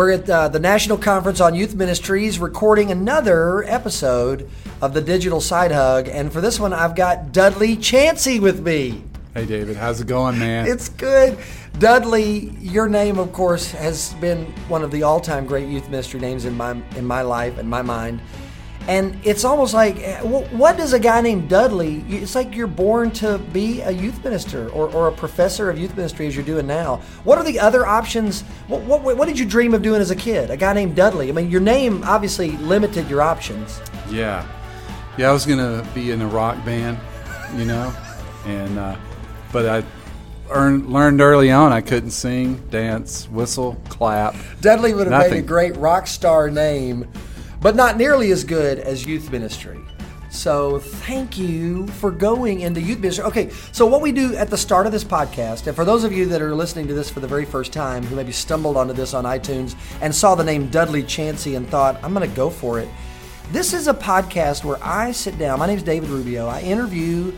We're at uh, the National Conference on Youth Ministries recording another episode of the Digital Side Hug. And for this one, I've got Dudley Chancey with me. Hey, David, how's it going, man? It's good. Dudley, your name, of course, has been one of the all-time great youth ministry names in my in my life and my mind. And it's almost like, eh, what does a guy named Dudley? It's like you're born to be a youth minister or, or a professor of youth ministry as you're doing now. What are the other options? What, what, what did you dream of doing as a kid? A guy named Dudley. I mean, your name obviously limited your options. Yeah, yeah. I was gonna be in a rock band, you know, and uh, but I earned, learned early on I couldn't sing, dance, whistle, clap. Dudley would have Nothing. made a great rock star name, but not nearly as good as youth ministry. So thank you for going into youth ministry. Okay, so what we do at the start of this podcast, and for those of you that are listening to this for the very first time, who maybe stumbled onto this on iTunes and saw the name Dudley Chancey and thought, I'm going to go for it. This is a podcast where I sit down. My name is David Rubio. I interview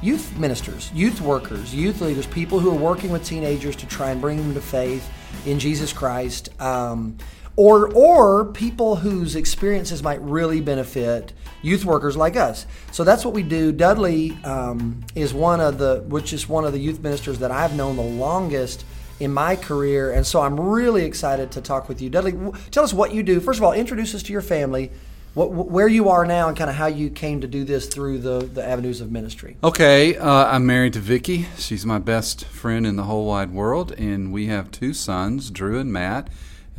youth ministers, youth workers, youth leaders, people who are working with teenagers to try and bring them to faith in Jesus Christ, um, or or people whose experiences might really benefit youth workers like us. So that's what we do. Dudley um, is one of the, which is one of the youth ministers that I've known the longest in my career, and so I'm really excited to talk with you, Dudley. Tell us what you do. First of all, introduce us to your family. What, where you are now and kind of how you came to do this through the, the avenues of ministry. Okay, uh, I'm married to Vicky. She's my best friend in the whole wide world, and we have two sons, Drew and Matt.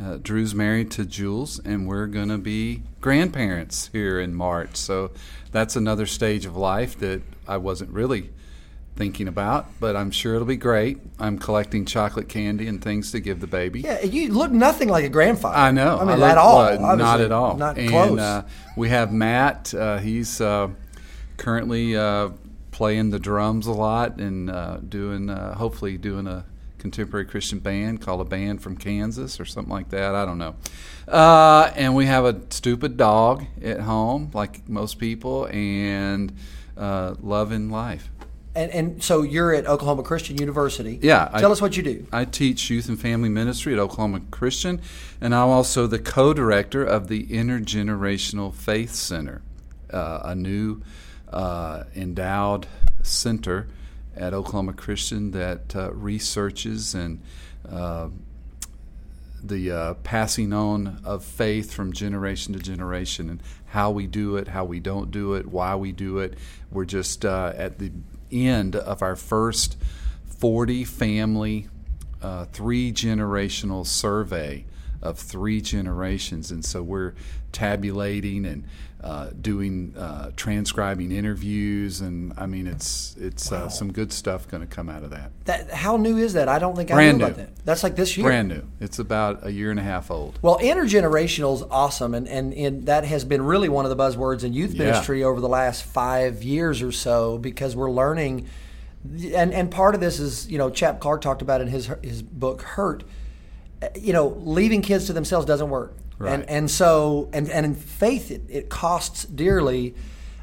Uh, Drew's married to Jules, and we're going to be grandparents here in March. So that's another stage of life that I wasn't really thinking about, but I'm sure it'll be great. I'm collecting chocolate candy and things to give the baby. Yeah, you look nothing like a grandfather. I know. I mean, look- at all. well, not at all. Not and, close. Uh, we have Matt. Uh, he's uh, currently uh, playing the drums a lot and uh, doing, uh, hopefully, doing a contemporary Christian band called a band from Kansas or something like that. I don't know. Uh, and we have a stupid dog at home, like most people, and uh, loving life. and, and so you're at Oklahoma Christian University. Yeah, I- Tell us what you do. I teach youth and family ministry at Oklahoma Christian, and I'm also the co director of the Intergenerational Faith Center, uh, a new uh, endowed center at Oklahoma Christian that uh, researches and uh, the uh, passing on of faith from generation to generation and how we do it, how we don't do it, why we do it. We're just uh, at the end of our first 40 family, uh, three generational survey of three generations. And so we're tabulating and uh, doing, uh, transcribing interviews. And I mean, it's, it's uh, some good stuff going to come out of that. That how new is that? I don't think I Brand knew about new. that. That's like this year. Brand new. It's about a year and a half old. Well, intergenerational is awesome, and, and, and that has been really one of the buzzwords in youth Yeah. ministry over the last five years or so because we're learning, and, and part of this is, you know, Chap Clark talked about in his, his book, Hurt, uh, you know, leaving kids to themselves doesn't work. Right. And, and so, and, and in faith, it, it costs dearly.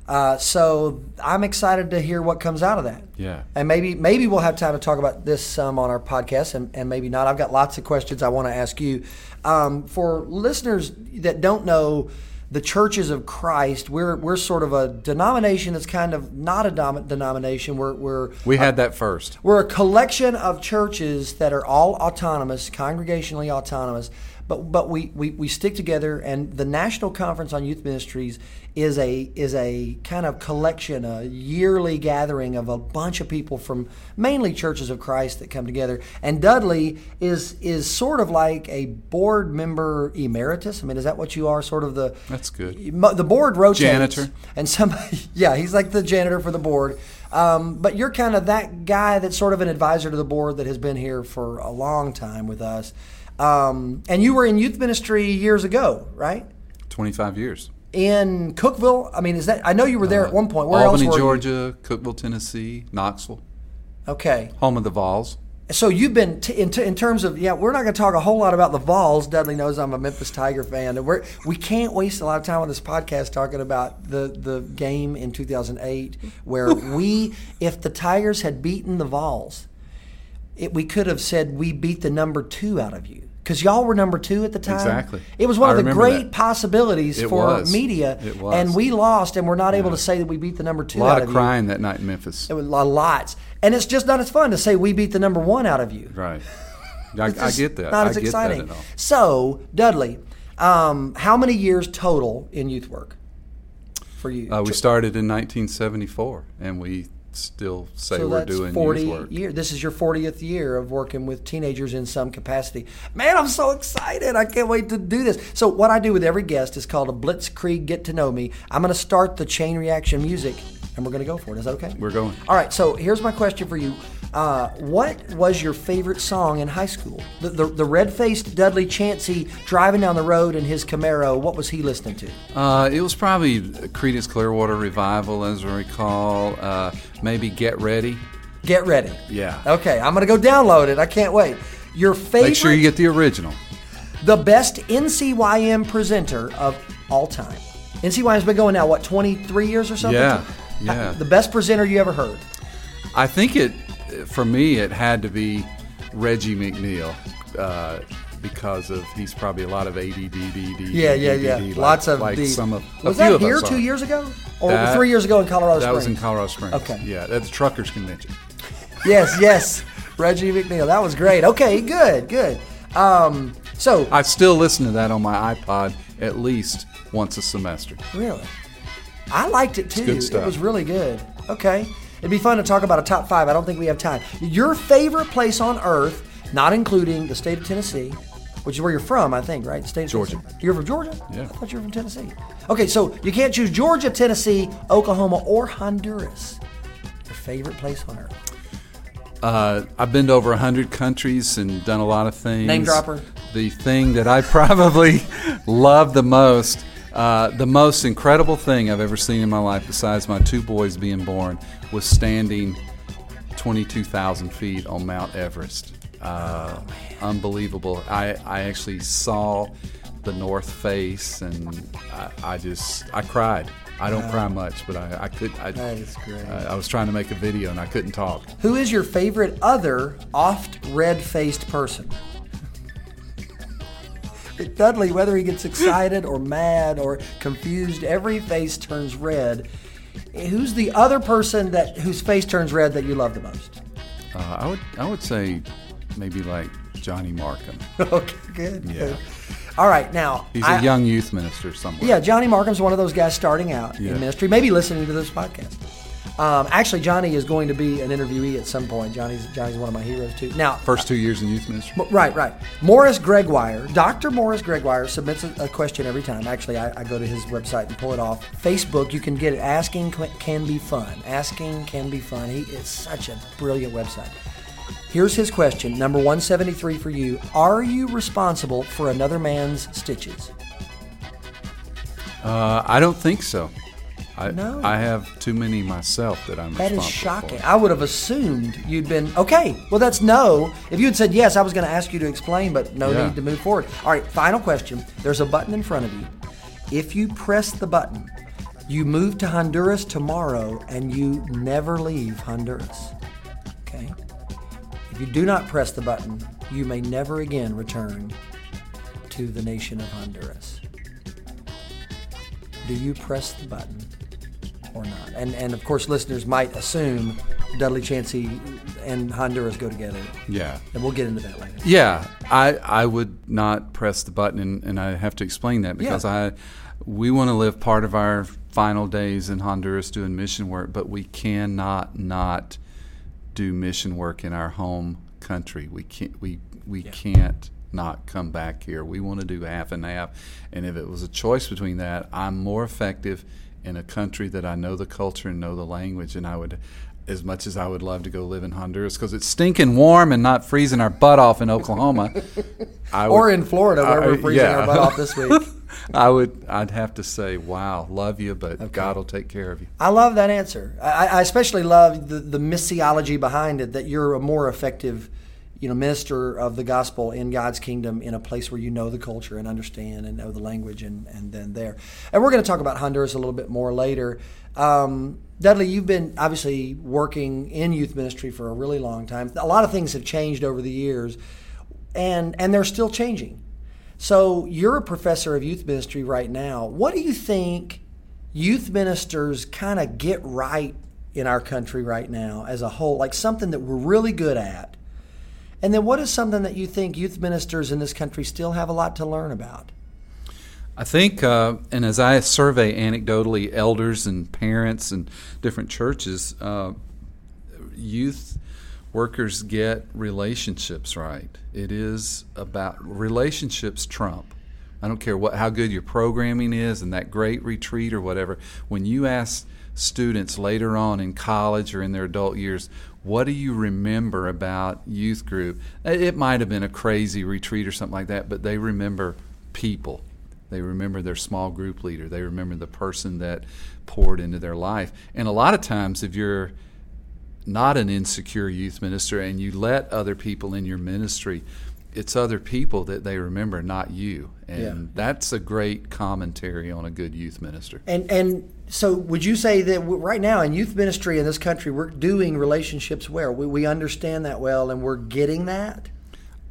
Uh, so I'm excited to hear what comes out of that. Yeah. And maybe maybe we'll have time to talk about this some on our podcast, and, and maybe not. I've got lots of questions I want to ask you. Um, for listeners that don't know the churches of Christ, we're we're sort of a denomination that's kind of not a dom- denomination. We're we're We had that first. we're a collection of churches that are all autonomous, congregationally autonomous, but but we, we, we stick together and the National Conference on Youth Ministries is a is a kind of collection, a yearly gathering of a bunch of people from mainly churches of Christ that come together. And Dudley is is sort of like a board member emeritus. I mean, is that what you are? Sort of the That's good. The board rotates. Janitor. And somebody, yeah, he's like the janitor for the board. Um, but you're kind of that guy that's sort of an advisor to the board that has been here for a long time with us. Um, and you were in youth ministry years ago, right? 25 years. In Cookeville. I mean, is that? I know you were there at one point. Where Albany, else were Georgia, Cookeville, Tennessee, Knoxville. Okay. home of the Vols. So you've been t- in, t- in terms of yeah, we're not going to talk a whole lot about the Vols. Dudley knows I'm a Memphis Tiger fan, and we're we can't waste a lot of time on this podcast talking about the the game in 2008 where we, if the Tigers had beaten the Vols, it, we could have said we beat the number two out of you because y'all were number two at the time. Exactly. It was one I of the great that. possibilities It for was. media. It was. And we lost, and we're not able to say that we beat the number two A lot of of crying that night in Memphis. It was a lot, lots. And it's just not as fun to say we beat the number one out of you. Right. I, I get that. Not I as get exciting. that at all. So, Dudley, um, how many years total in youth work for you? Uh, we started in 1974, and we still say so we're doing 40 youth work. years. This is your 40th year of working with teenagers in some capacity. Man, I'm so excited. I can't wait to do this. So, what I do with every guest is called a Blitzkrieg Get to Know Me. I'm going to start the chain reaction music, and we're going to go for it. Is that okay? We're going. All right, so here's my question for you. Uh, what was your favorite song in high school? The, the, the red faced Dudley Chancey driving down the road in his Camaro, what was he listening to? Uh, it was probably Creedence Clearwater Revival, as I recall. Uh, maybe Get Ready. Get ready. Yeah. Okay, I'm going to go download it. I can't wait. Your favorite, Make sure you get the original. the best NCYM presenter of all time. NCYM's been going now, what, 23 years or something? Yeah, yeah. The best presenter you ever heard. I think it, for me, it had to be Reggie McNeal uh, because of he's probably a lot of ADD. Yeah, yeah, yeah. like- Lots of like the. some of. was that here two are. years ago, or That- three years ago in Colorado Springs? That Springs? was in Colorado Springs. Okay. Yeah, at the Truckers Convention. Yes, yes. Reggie McNeal. That was great. Okay, good, good. Um, so, I still listen to that on my iPod at least once a semester. really, I liked it too. good It was really good. Okay. It'd be fun to talk about a top five. I don't think we have time. Your favorite place on earth, not including the state of Tennessee, which is where you're from, I think, right? The state of Georgia. Tennessee. You're from Georgia? Yeah. I thought you were from Tennessee. Okay, so you can't choose Georgia, Tennessee, Oklahoma, or Honduras. Your favorite place on earth. Uh, I've been to over 100 countries and done a lot of things. Name dropper. The thing that I probably love the most, uh, the most incredible thing I've ever seen in my life, besides my two boys being born, was standing 22,000 feet on Mount Everest. Uh, unbelievable. I, I actually saw the North Face and I, I just, I cried. I don't cry much, but I, I could. I, That is great. I, I was trying to make a video and I couldn't talk. Who is your favorite other oft red faced person? Dudley, whether he gets excited or mad or confused, every face turns red. Who's the other person that whose face turns red that you love the most? Uh, I would I would say maybe like Johnny Markham. okay, good. Yeah. good. All right, now He's I- a young youth minister somewhere. Yeah, Johnny Markham's one of those guys starting out Yeah. in ministry, maybe listening to this podcast. Um, actually, Johnny is going to be an interviewee at some point. Johnny's Johnny's one of my heroes too. Now, First two years in youth ministry. Right, right. Morris Gregwire, Dr. Morris Gregwire submits a, a question every time. Actually, I, I go to his website and pull it off. Facebook, you can get it. Asking can be fun. Asking can be fun. He is such a brilliant website. Here's his question, number 173 for you. Are you responsible for another man's stitches? Uh, I don't think so. I, No. I have too many myself that I'm That is shocking. for. I would have assumed you'd been okay. Well, that's no. If you had said yes, I was going to ask you to explain, but no Yeah. need to move forward. All right, final question. There's a button in front of you. If you press the button, you move to Honduras tomorrow and you never leave Honduras. Okay? If you do not press the button, you may never again return to the nation of Honduras. Do you press the button or not? And and of course, listeners might assume Dudley Chancey and Honduras go together, Yeah. and we'll get into that later. Yeah, I I would not press the button, and, and I have to explain that because Yeah. I we want to live part of our final days in Honduras doing mission work, but we cannot not do mission work in our home country. We can't we we can't not come back here. We want to do half and half, and if it was a choice between that, I'm more effective in a country that I know the culture and know the language, and I would. As much as I would love to go live in Honduras because it's stinking warm and not freezing our butt off in Oklahoma, I Or in Florida, where I- we're freezing yeah. our butt off this week. I would. I'd have to say, "Wow, love you, but God will take care of you." I love that answer. I, I especially love the, the missiology behind it that you're a more effective, you know, minister of the gospel in God's kingdom in a place where you know the culture and understand and know the language and, and then there. And we're going to talk about Honduras a little bit more later. Um, Dudley, you've been obviously working in youth ministry for a really long time. A lot of things have changed over the years. and and they're still changing. So you're a professor of youth ministry right now. What do you think youth ministers kind of get right in our country right now as a whole? Like something that we're really good at. And then what is something that you think youth ministers in this country still have a lot to learn about? I think, uh, and as I survey anecdotally elders and parents and different churches, uh, youth workers get relationships right. It is about relationships trump. I don't care what how good your programming is and that great retreat or whatever. When you ask students later on in college or in their adult years, what do you remember about youth group? It might have been a crazy retreat or something like that, but they remember people they remember their small group leader. They remember the person that poured into their life. And a lot of times, if you're not an insecure youth minister and you let other people in your ministry, it's other people that they remember, not you. And yeah. that's a great commentary on a good youth minister. And and so, would you say that right now in youth ministry in this country, we're doing relationships well? We, we understand that well, and we're getting that.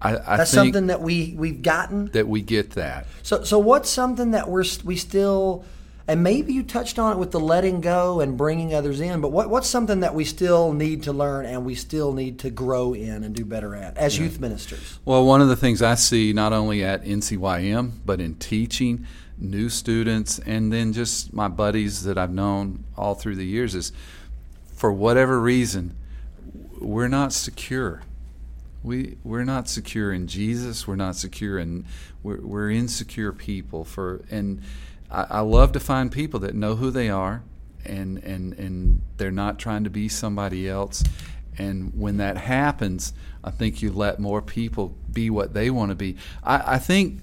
I, I That's something that we we've gotten. That we get that. So so what's something that we're we still and maybe you touched on it with the letting go and bringing others in, but what, what's something that we still need to learn and we still need to grow in and do better at as yeah. youth ministers? Well, one of the things I see not only at NCYM, but in teaching new students and then just my buddies that I've known all through the years is for whatever reason, we're not secure we we're not secure in Jesus. We're not secure in we're, we're insecure people. For and I, I love to find people that know who they are, and and and they're not trying to be somebody else. And when that happens, I think you let more people be what they want to be. I, I think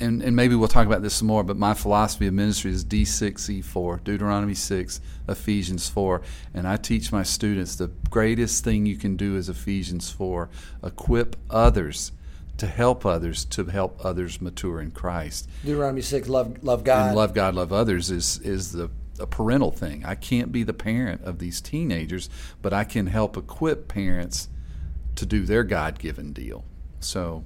and, and maybe we'll talk about this some more, but my philosophy of ministry is D6E4, Deuteronomy 6, Ephesians 4. And I teach my students the greatest thing you can do is Ephesians 4 equip others to help others to help others mature in Christ. Deuteronomy 6, love, love God. And love God, love others is, is the a parental thing. I can't be the parent of these teenagers, but I can help equip parents to do their God given deal. So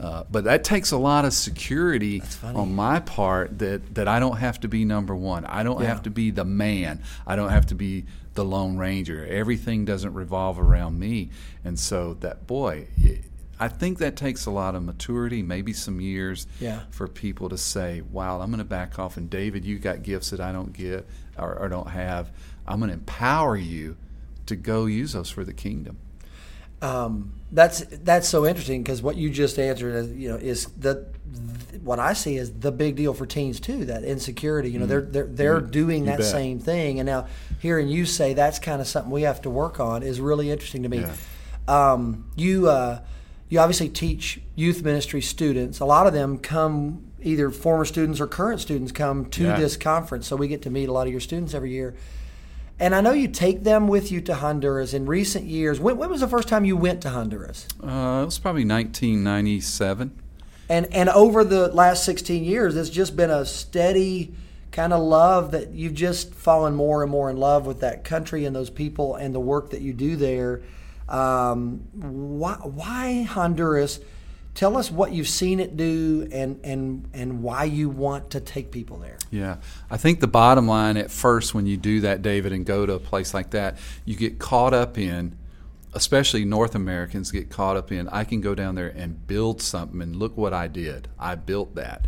uh, but that takes a lot of security on my part that, that I don't have to be number one. I don't yeah. have to be the man. I don't have to be the Lone Ranger. Everything doesn't revolve around me. And so that, boy, it, I think that takes a lot of maturity, maybe some years yeah. for people to say, wow, I'm going to back off. And David, you got gifts that I don't get or, or don't have. I'm going to empower you to go use those for the kingdom. Um, that's that's so interesting because what you just answered, is, you know, is the what I see is the big deal for teens too. That insecurity, you know, mm they're they're they're mm doing that same thing, and now hearing you say that's kind of something we have to work on is really interesting to me. Yeah. Um, you uh, you obviously teach youth ministry students. A lot of them come either former students or current students come to yeah. this conference, so we get to meet a lot of your students every year. And I know you take them with you to Honduras in recent years. When, when was the first time you went to Honduras? Uh, it was probably 1997. And and over the last 16 years, it's just been a steady kind of love that you've just fallen more and more in love with that country and those people and the work that you do there. Um, why, why Honduras? Tell us what you've seen it do and, and, and why you want to take people there. Yeah. I think the bottom line at first, when you do that, David, and go to a place like that, you get caught up in, especially North Americans get caught up in, I can go down there and build something and look what I did. I built that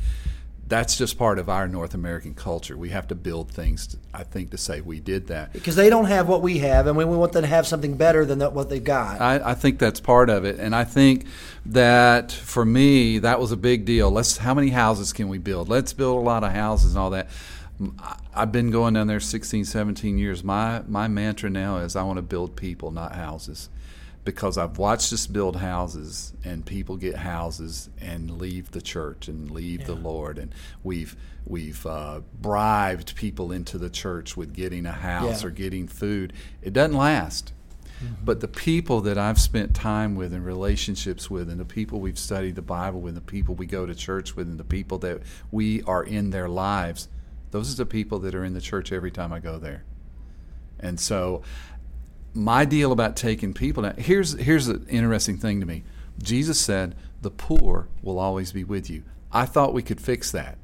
that's just part of our North American culture. We have to build things, to, I think, to say we did that. Because they don't have what we have, and we want them to have something better than what they've got. I, I, think that's part of it. And I think that for me, that was a big deal. Let's how many houses can we build? Let's build a lot of houses and all that. I've been going down there 16, 17 years. My, my mantra now is I want to build people, not houses because I've watched us build houses and people get houses and leave the church and leave yeah. the Lord and we've we've uh, bribed people into the church with getting a house yeah. or getting food. It doesn't last. Mm-hmm. But the people that I've spent time with and relationships with, and the people we've studied the Bible with, and the people we go to church with, and the people that we are in their lives, those are the people that are in the church every time I go there. And so my deal about taking people now here's here's an interesting thing to me jesus said the poor will always be with you. I thought we could fix that.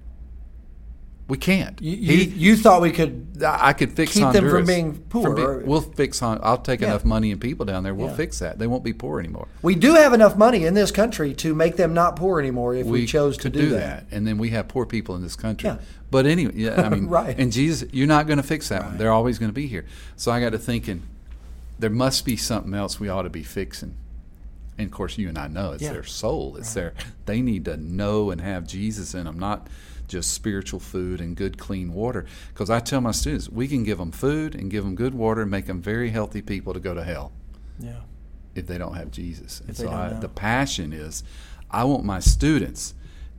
We can't. You, you, you thought we could I could fix keep them from being poor, being- or- we'll fix. Hon- I'll take Yeah. enough money and people down there. We'll Yeah. fix that. They won't be poor anymore. We do have enough money in this country to make them not poor anymore if we, chose to could do, that. and then we have poor people in this country. Yeah. But anyway, yeah, I mean, Right. And Jesus, you're not going to fix that one. They're always going to be here. So I got to thinking, there must be something else we ought to be fixing. And of course, you and I know it's Yeah. their soul. It's their. They need to know and have Jesus in them, not just spiritual food and good clean water. Because I tell my students, we can give them food and give them good water and make them very healthy people to go to hell Yeah. if they don't have Jesus. And so I, the passion is I want my students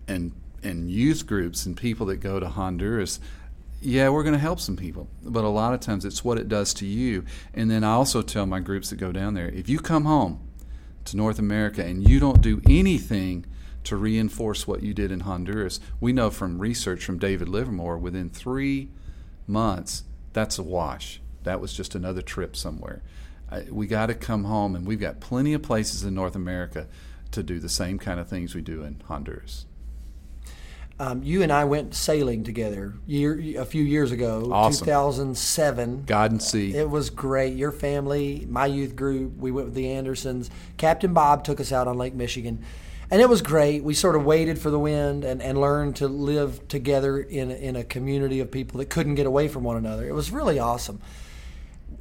and and youth groups and people that go to Honduras yeah, we're going to help some people, but a lot of times it's what it does to you. And then I also tell my groups that go down there, if you come home to North America and you don't do anything to reinforce what you did in Honduras, we know from research from David Livermore within 3 months that's a wash. That was just another trip somewhere. We got to come home, and we've got plenty of places in North America to do the same kind of things we do in Honduras. Um, you and I went sailing together year a few years ago, Awesome. 2007. God and sea. It was great. Your family, my youth group, we went with the Andersons. Captain Bob took us out on Lake Michigan. And it was great. We sort of waited for the wind and, and learned to live together in, in a community of people that couldn't get away from one another. It was really awesome.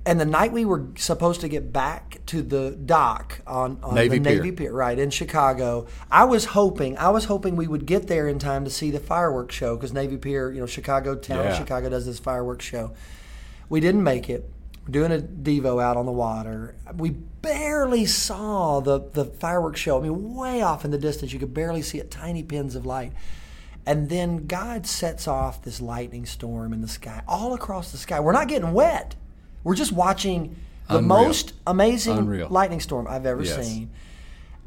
And the night we were supposed to get back to the dock on, on Navy the Pier. Navy Pier, right in Chicago, I was hoping I was hoping we would get there in time to see the fireworks show because Navy Pier, you know, Chicago town, Yeah. Chicago does this fireworks show. We didn't make it. We're doing a devo out on the water. We barely saw the the fireworks show. I mean, way off in the distance, you could barely see it, tiny pins of light. And then God sets off this lightning storm in the sky, all across the sky. We're not getting wet. We're just watching the Unreal. most amazing Unreal. lightning storm I've ever Yes. seen.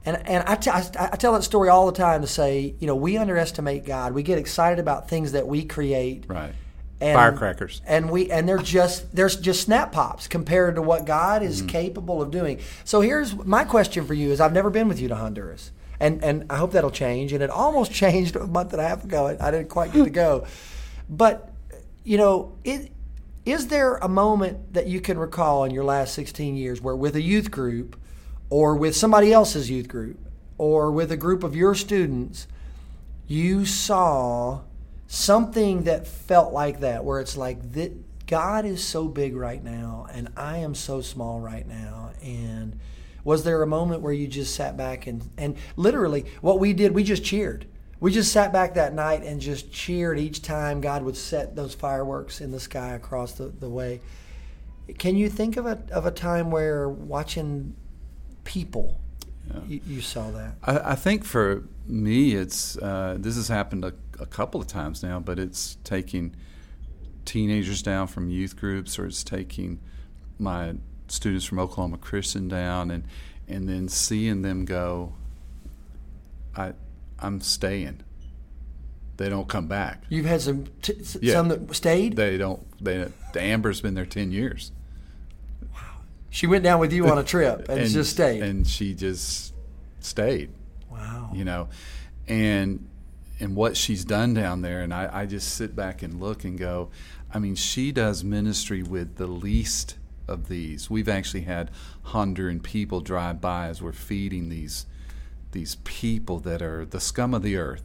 And, and I, t- I, I tell that story all the time to say, you know, we underestimate God. We get excited about things that we create. Right. And, Firecrackers. And we and they're just there's just snap pops compared to what God Mm-hmm. is capable of doing. So here's my question for you: Is I've never been with you to Honduras, and and I hope that'll change. And it almost changed a month and a half ago. I didn't quite get to go, but you know, it is there a moment that you can recall in your last 16 years where with a youth group, or with somebody else's youth group, or with a group of your students, you saw something that felt like that, where it's like that God is so big right now, and I am so small right now. And was there a moment where you just sat back and and literally what we did, we just cheered. We just sat back that night and just cheered each time God would set those fireworks in the sky across the, the way. Can you think of a of a time where watching people you, you saw that? I, I think for me, it's uh, this has happened a, a couple of times now, but it's taking teenagers down from youth groups, or it's taking my students from Oklahoma Christian down, and and then seeing them go. I I'm staying. They don't come back. You've had some t- s- Yeah. some that stayed. They don't. They the Amber's been there ten years. Wow. She went down with you on a trip and, just stayed. and she just stayed. wow. you know and and what she's done down there and I, I just sit back and look and go i mean she does ministry with the least of these we've actually had honduran people drive by as we're feeding these these people that are the scum of the earth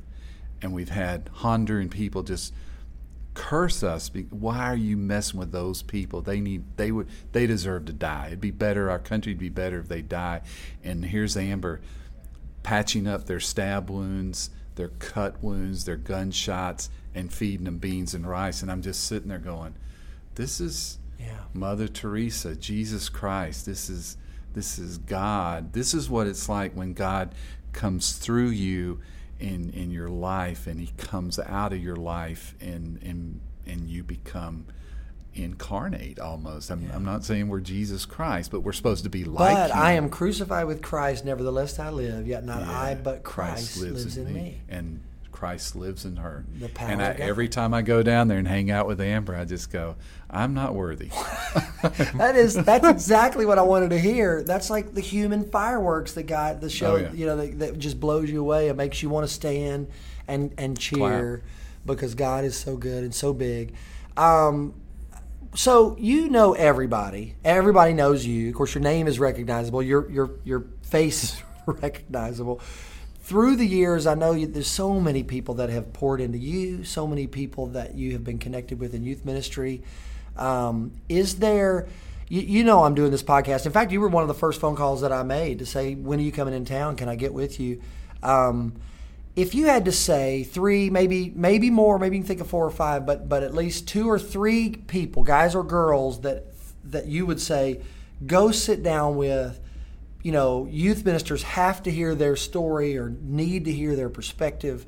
and we've had honduran people just curse us why are you messing with those people they need they would they deserve to die it'd be better our country'd be better if they die and here's amber patching up their stab wounds, their cut wounds, their gunshots, and feeding them beans and rice. And I'm just sitting there going, "This is Yeah. Mother Teresa, Jesus Christ. This is this is God. This is what it's like when God comes through you in in your life, and He comes out of your life, and and and you become." incarnate almost I'm, I'm not saying we're jesus christ but we're supposed to be like but him. I am crucified with Christ. Nevertheless, I live. Yet not I, but Christ, lives, in me. And Christ lives in her. And I, every time I go down there and hang out with Amber, I just go, I'm not worthy. That is that's exactly what I wanted to hear. That's like the human fireworks that got the show. Oh, yeah. You know that, that just blows you away. It makes you want to stand and and cheer because God is so good and so big. Um, so you know everybody. Everybody knows you. Of course, your name is recognizable. Your your your face is recognizable. Through the years, I know you, there's so many people that have poured into you. So many people that you have been connected with in youth ministry. Um, is there? You, you know, I'm doing this podcast. In fact, you were one of the first phone calls that I made to say, "When are you coming in town? Can I get with you?" Um, if you had to say three, maybe maybe more, maybe you can think of four or five, but but at least two or three people, guys or girls, that that you would say, go sit down with. You know, youth ministers have to hear their story or need to hear their perspective.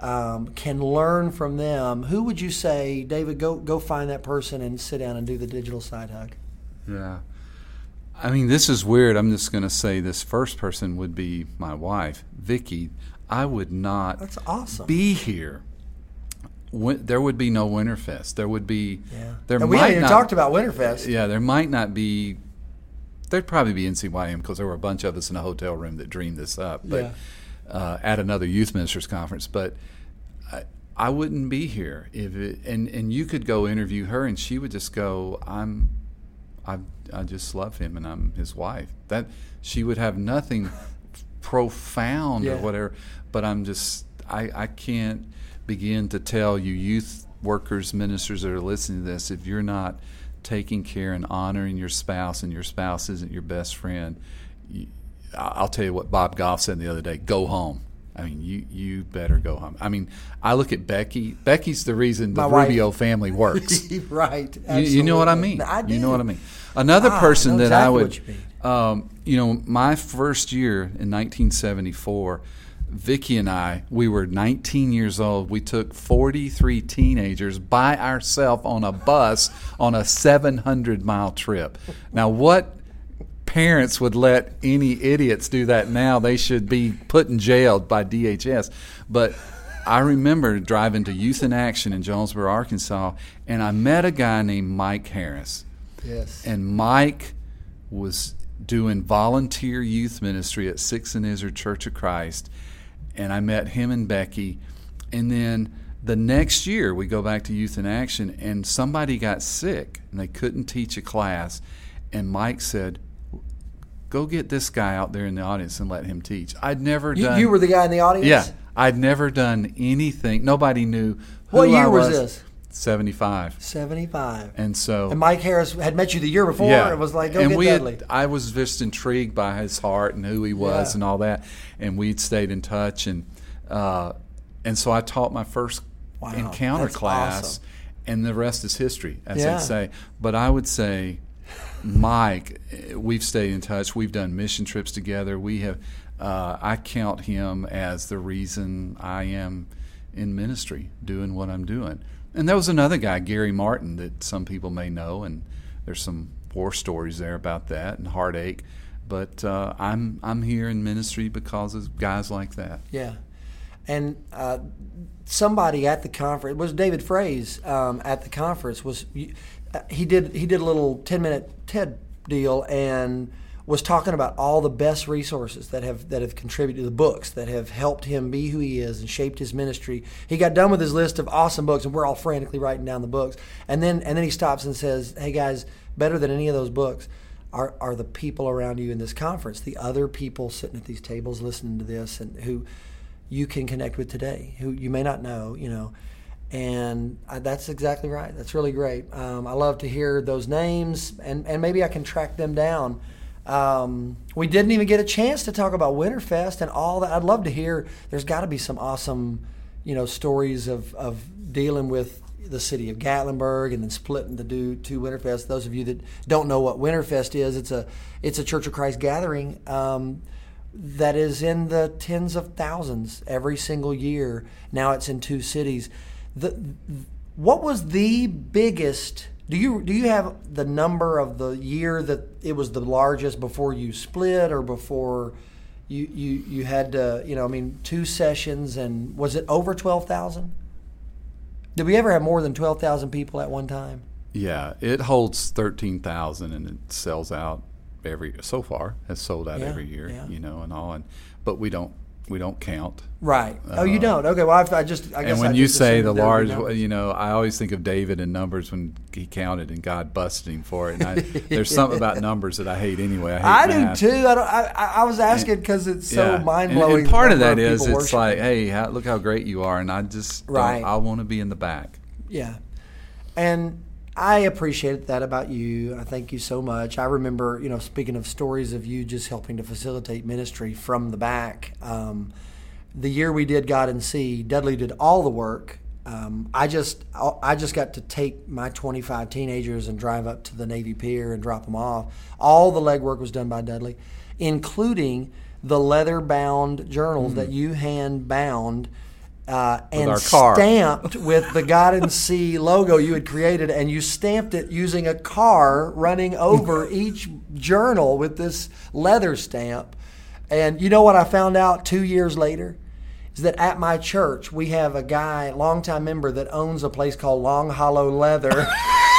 Um, can learn from them. Who would you say, David? Go go find that person and sit down and do the digital side hug. Yeah. I mean, this is weird. I'm just going to say this first person would be my wife, Vicky. I would not That's awesome. be here. Win- there would be no Winterfest. There would be. yeah. There and we might haven't even not, talked about Winterfest. Yeah, there might not be. There'd probably be NCYM because there were a bunch of us in a hotel room that dreamed this up. But Yeah. uh, at another youth ministers conference, but I, I wouldn't be here if it. And and you could go interview her, and she would just go, "I'm, I I just love him, and I'm his wife." That she would have nothing profound Yeah. or whatever. But I'm just I I can't begin to tell you youth workers ministers that are listening to this if you're not taking care and honoring your spouse and your spouse isn't your best friend you, I- I'll tell you what Bob Goff said the other day go home I mean you you better go home I mean I look at Becky Becky's the reason the My wife. Rubio family works right. you, you know what I mean. I do. You know what I mean. Another Ah, person know that I would, you um, you know, my first year in 1974, Vicky and I, we were 19 years old. We took 43 teenagers by ourselves on a bus on a 700 mile trip. Now, what parents would let any idiots do that now? They should be put in jail by DHS. But I remember driving to Youth in Action in Jonesboro, Arkansas, and I met a guy named Mike Harris. Yes. And Mike was doing volunteer youth ministry at Six and Izard Church of Christ. And I met him and Becky. And then the next year, we go back to Youth in Action, and somebody got sick and they couldn't teach a class. And Mike said, Go get this guy out there in the audience and let him teach. I'd never you, done. you were the guy in the audience. Yeah, I'd never done anything. Nobody knew. Who What year was was this? Seventy-five. Seventy-five. And so, And Mike Harris had met you the year before. yeah, It was like, go and get we Dudley. Had, I was just intrigued by his heart and who he was Yeah. and all that, and we'd stayed in touch, and uh, and so I taught my first Wow, encounter class, awesome. and the rest is history, as Yeah. they say. But I would say, Mike, we've stayed in touch. We've done mission trips together. We have. Uh, I count him as the reason I am in ministry, doing what I'm doing. And there was another guy, Gary Martin, that some people may know, and there's some war stories there about that and heartache. But uh, I'm I'm here in ministry because of guys like that. Yeah, and uh, somebody at the conference was David Fraze um, at the conference was uh, he did he did a little ten minute TED deal and was talking about all the best resources that have that have contributed to the books that have helped him be who he is and shaped his ministry. He got done with his list of awesome books, and we're all frantically writing down the books. And then and then he stops and says, "Hey guys, better than any of those books." Are, are the people around you in this conference, the other people sitting at these tables listening to this, and who you can connect with today, who you may not know, you know. And I, that's exactly right. That's really great. Um, I love to hear those names, and, and maybe I can track them down. Um, we didn't even get a chance to talk about Winterfest and all that. I'd love to hear. There's got to be some awesome, you know, stories of, of dealing with the city of Gatlinburg and then splitting to do two Winterfest. Those of you that don't know what Winterfest is, it's a it's a Church of Christ gathering. Um, that is in the tens of thousands every single year. Now it's in two cities. The what was the biggest? Do you do you have the number of the year that it was the largest before you split or before you you you had to, you know, I mean, two sessions, and was it over twelve thousand? Did we ever have more than twelve thousand people at one time? Yeah, it holds thirteen thousand, and it sells out every so far has sold out Yeah, every year. yeah. You know, and all, and but we don't we don't count. Right. oh, you don't. Okay. Well, I've, I just. I guess Uh, and when I you say the large, you know, I always think of David in numbers when he counted and God busted him for it. And I, there's something about numbers that I hate anyway. I, I hate do math. too. I don't. I, I I was asking because it's so Yeah. mind blowing. And, part of that is it's like, hey, how, look how great you are, and I just Right. I want to be in the back. Yeah. And I appreciate that about you. I thank you so much. I remember, you know, speaking of stories of you just helping to facilitate ministry from the back. Um, the year we did God and See, Dudley did all the work. Um, I just I just got to take my 25 teenagers and drive up to the Navy Pier and drop them off. All the legwork was done by Dudley, including the leather bound journals that you hand bound uh, and stamped with the God and Sea logo you had created, and you stamped it using a car running over each journal with this leather stamp. And you know what I found out two years later? Is that at my church we have a guy, longtime member, that owns a place called Long Hollow Leather.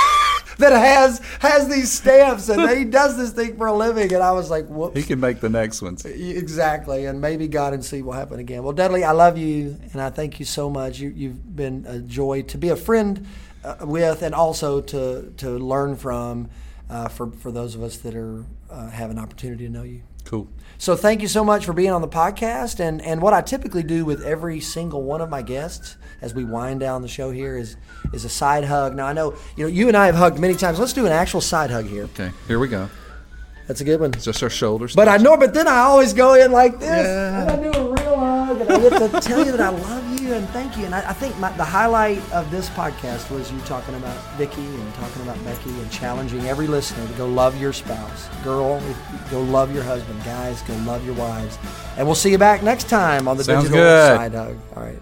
That has has these stamps and he does this thing for a living, and I was like, "Whoops!" He can make the next ones. Exactly, and maybe God and see will happen again. Well, Dudley, I love you, and I thank you so much. You, you've been a joy to be a friend uh, with, and also to to learn from. Uh, for for those of us that are uh, have an opportunity to know you. Cool. So thank you so much for being on the podcast. And and what I typically do with every single one of my guests as we wind down the show here is is a side hug. Now I know you know you and I have hugged many times. Let's do an actual side hug here. Okay, here we go. That's a good one. Just our shoulders. But I know, but then I always go in like this, Yeah. and I do a real hug, and I get to tell you that I love you and thank you. And I, I think my, the highlight of this podcast was you talking about Vicky and talking about Becky and challenging every listener to go love your spouse, girl, go love your husband, guys, go love your wives, and we'll see you back next time on the Sounds digital good. side hug. All right.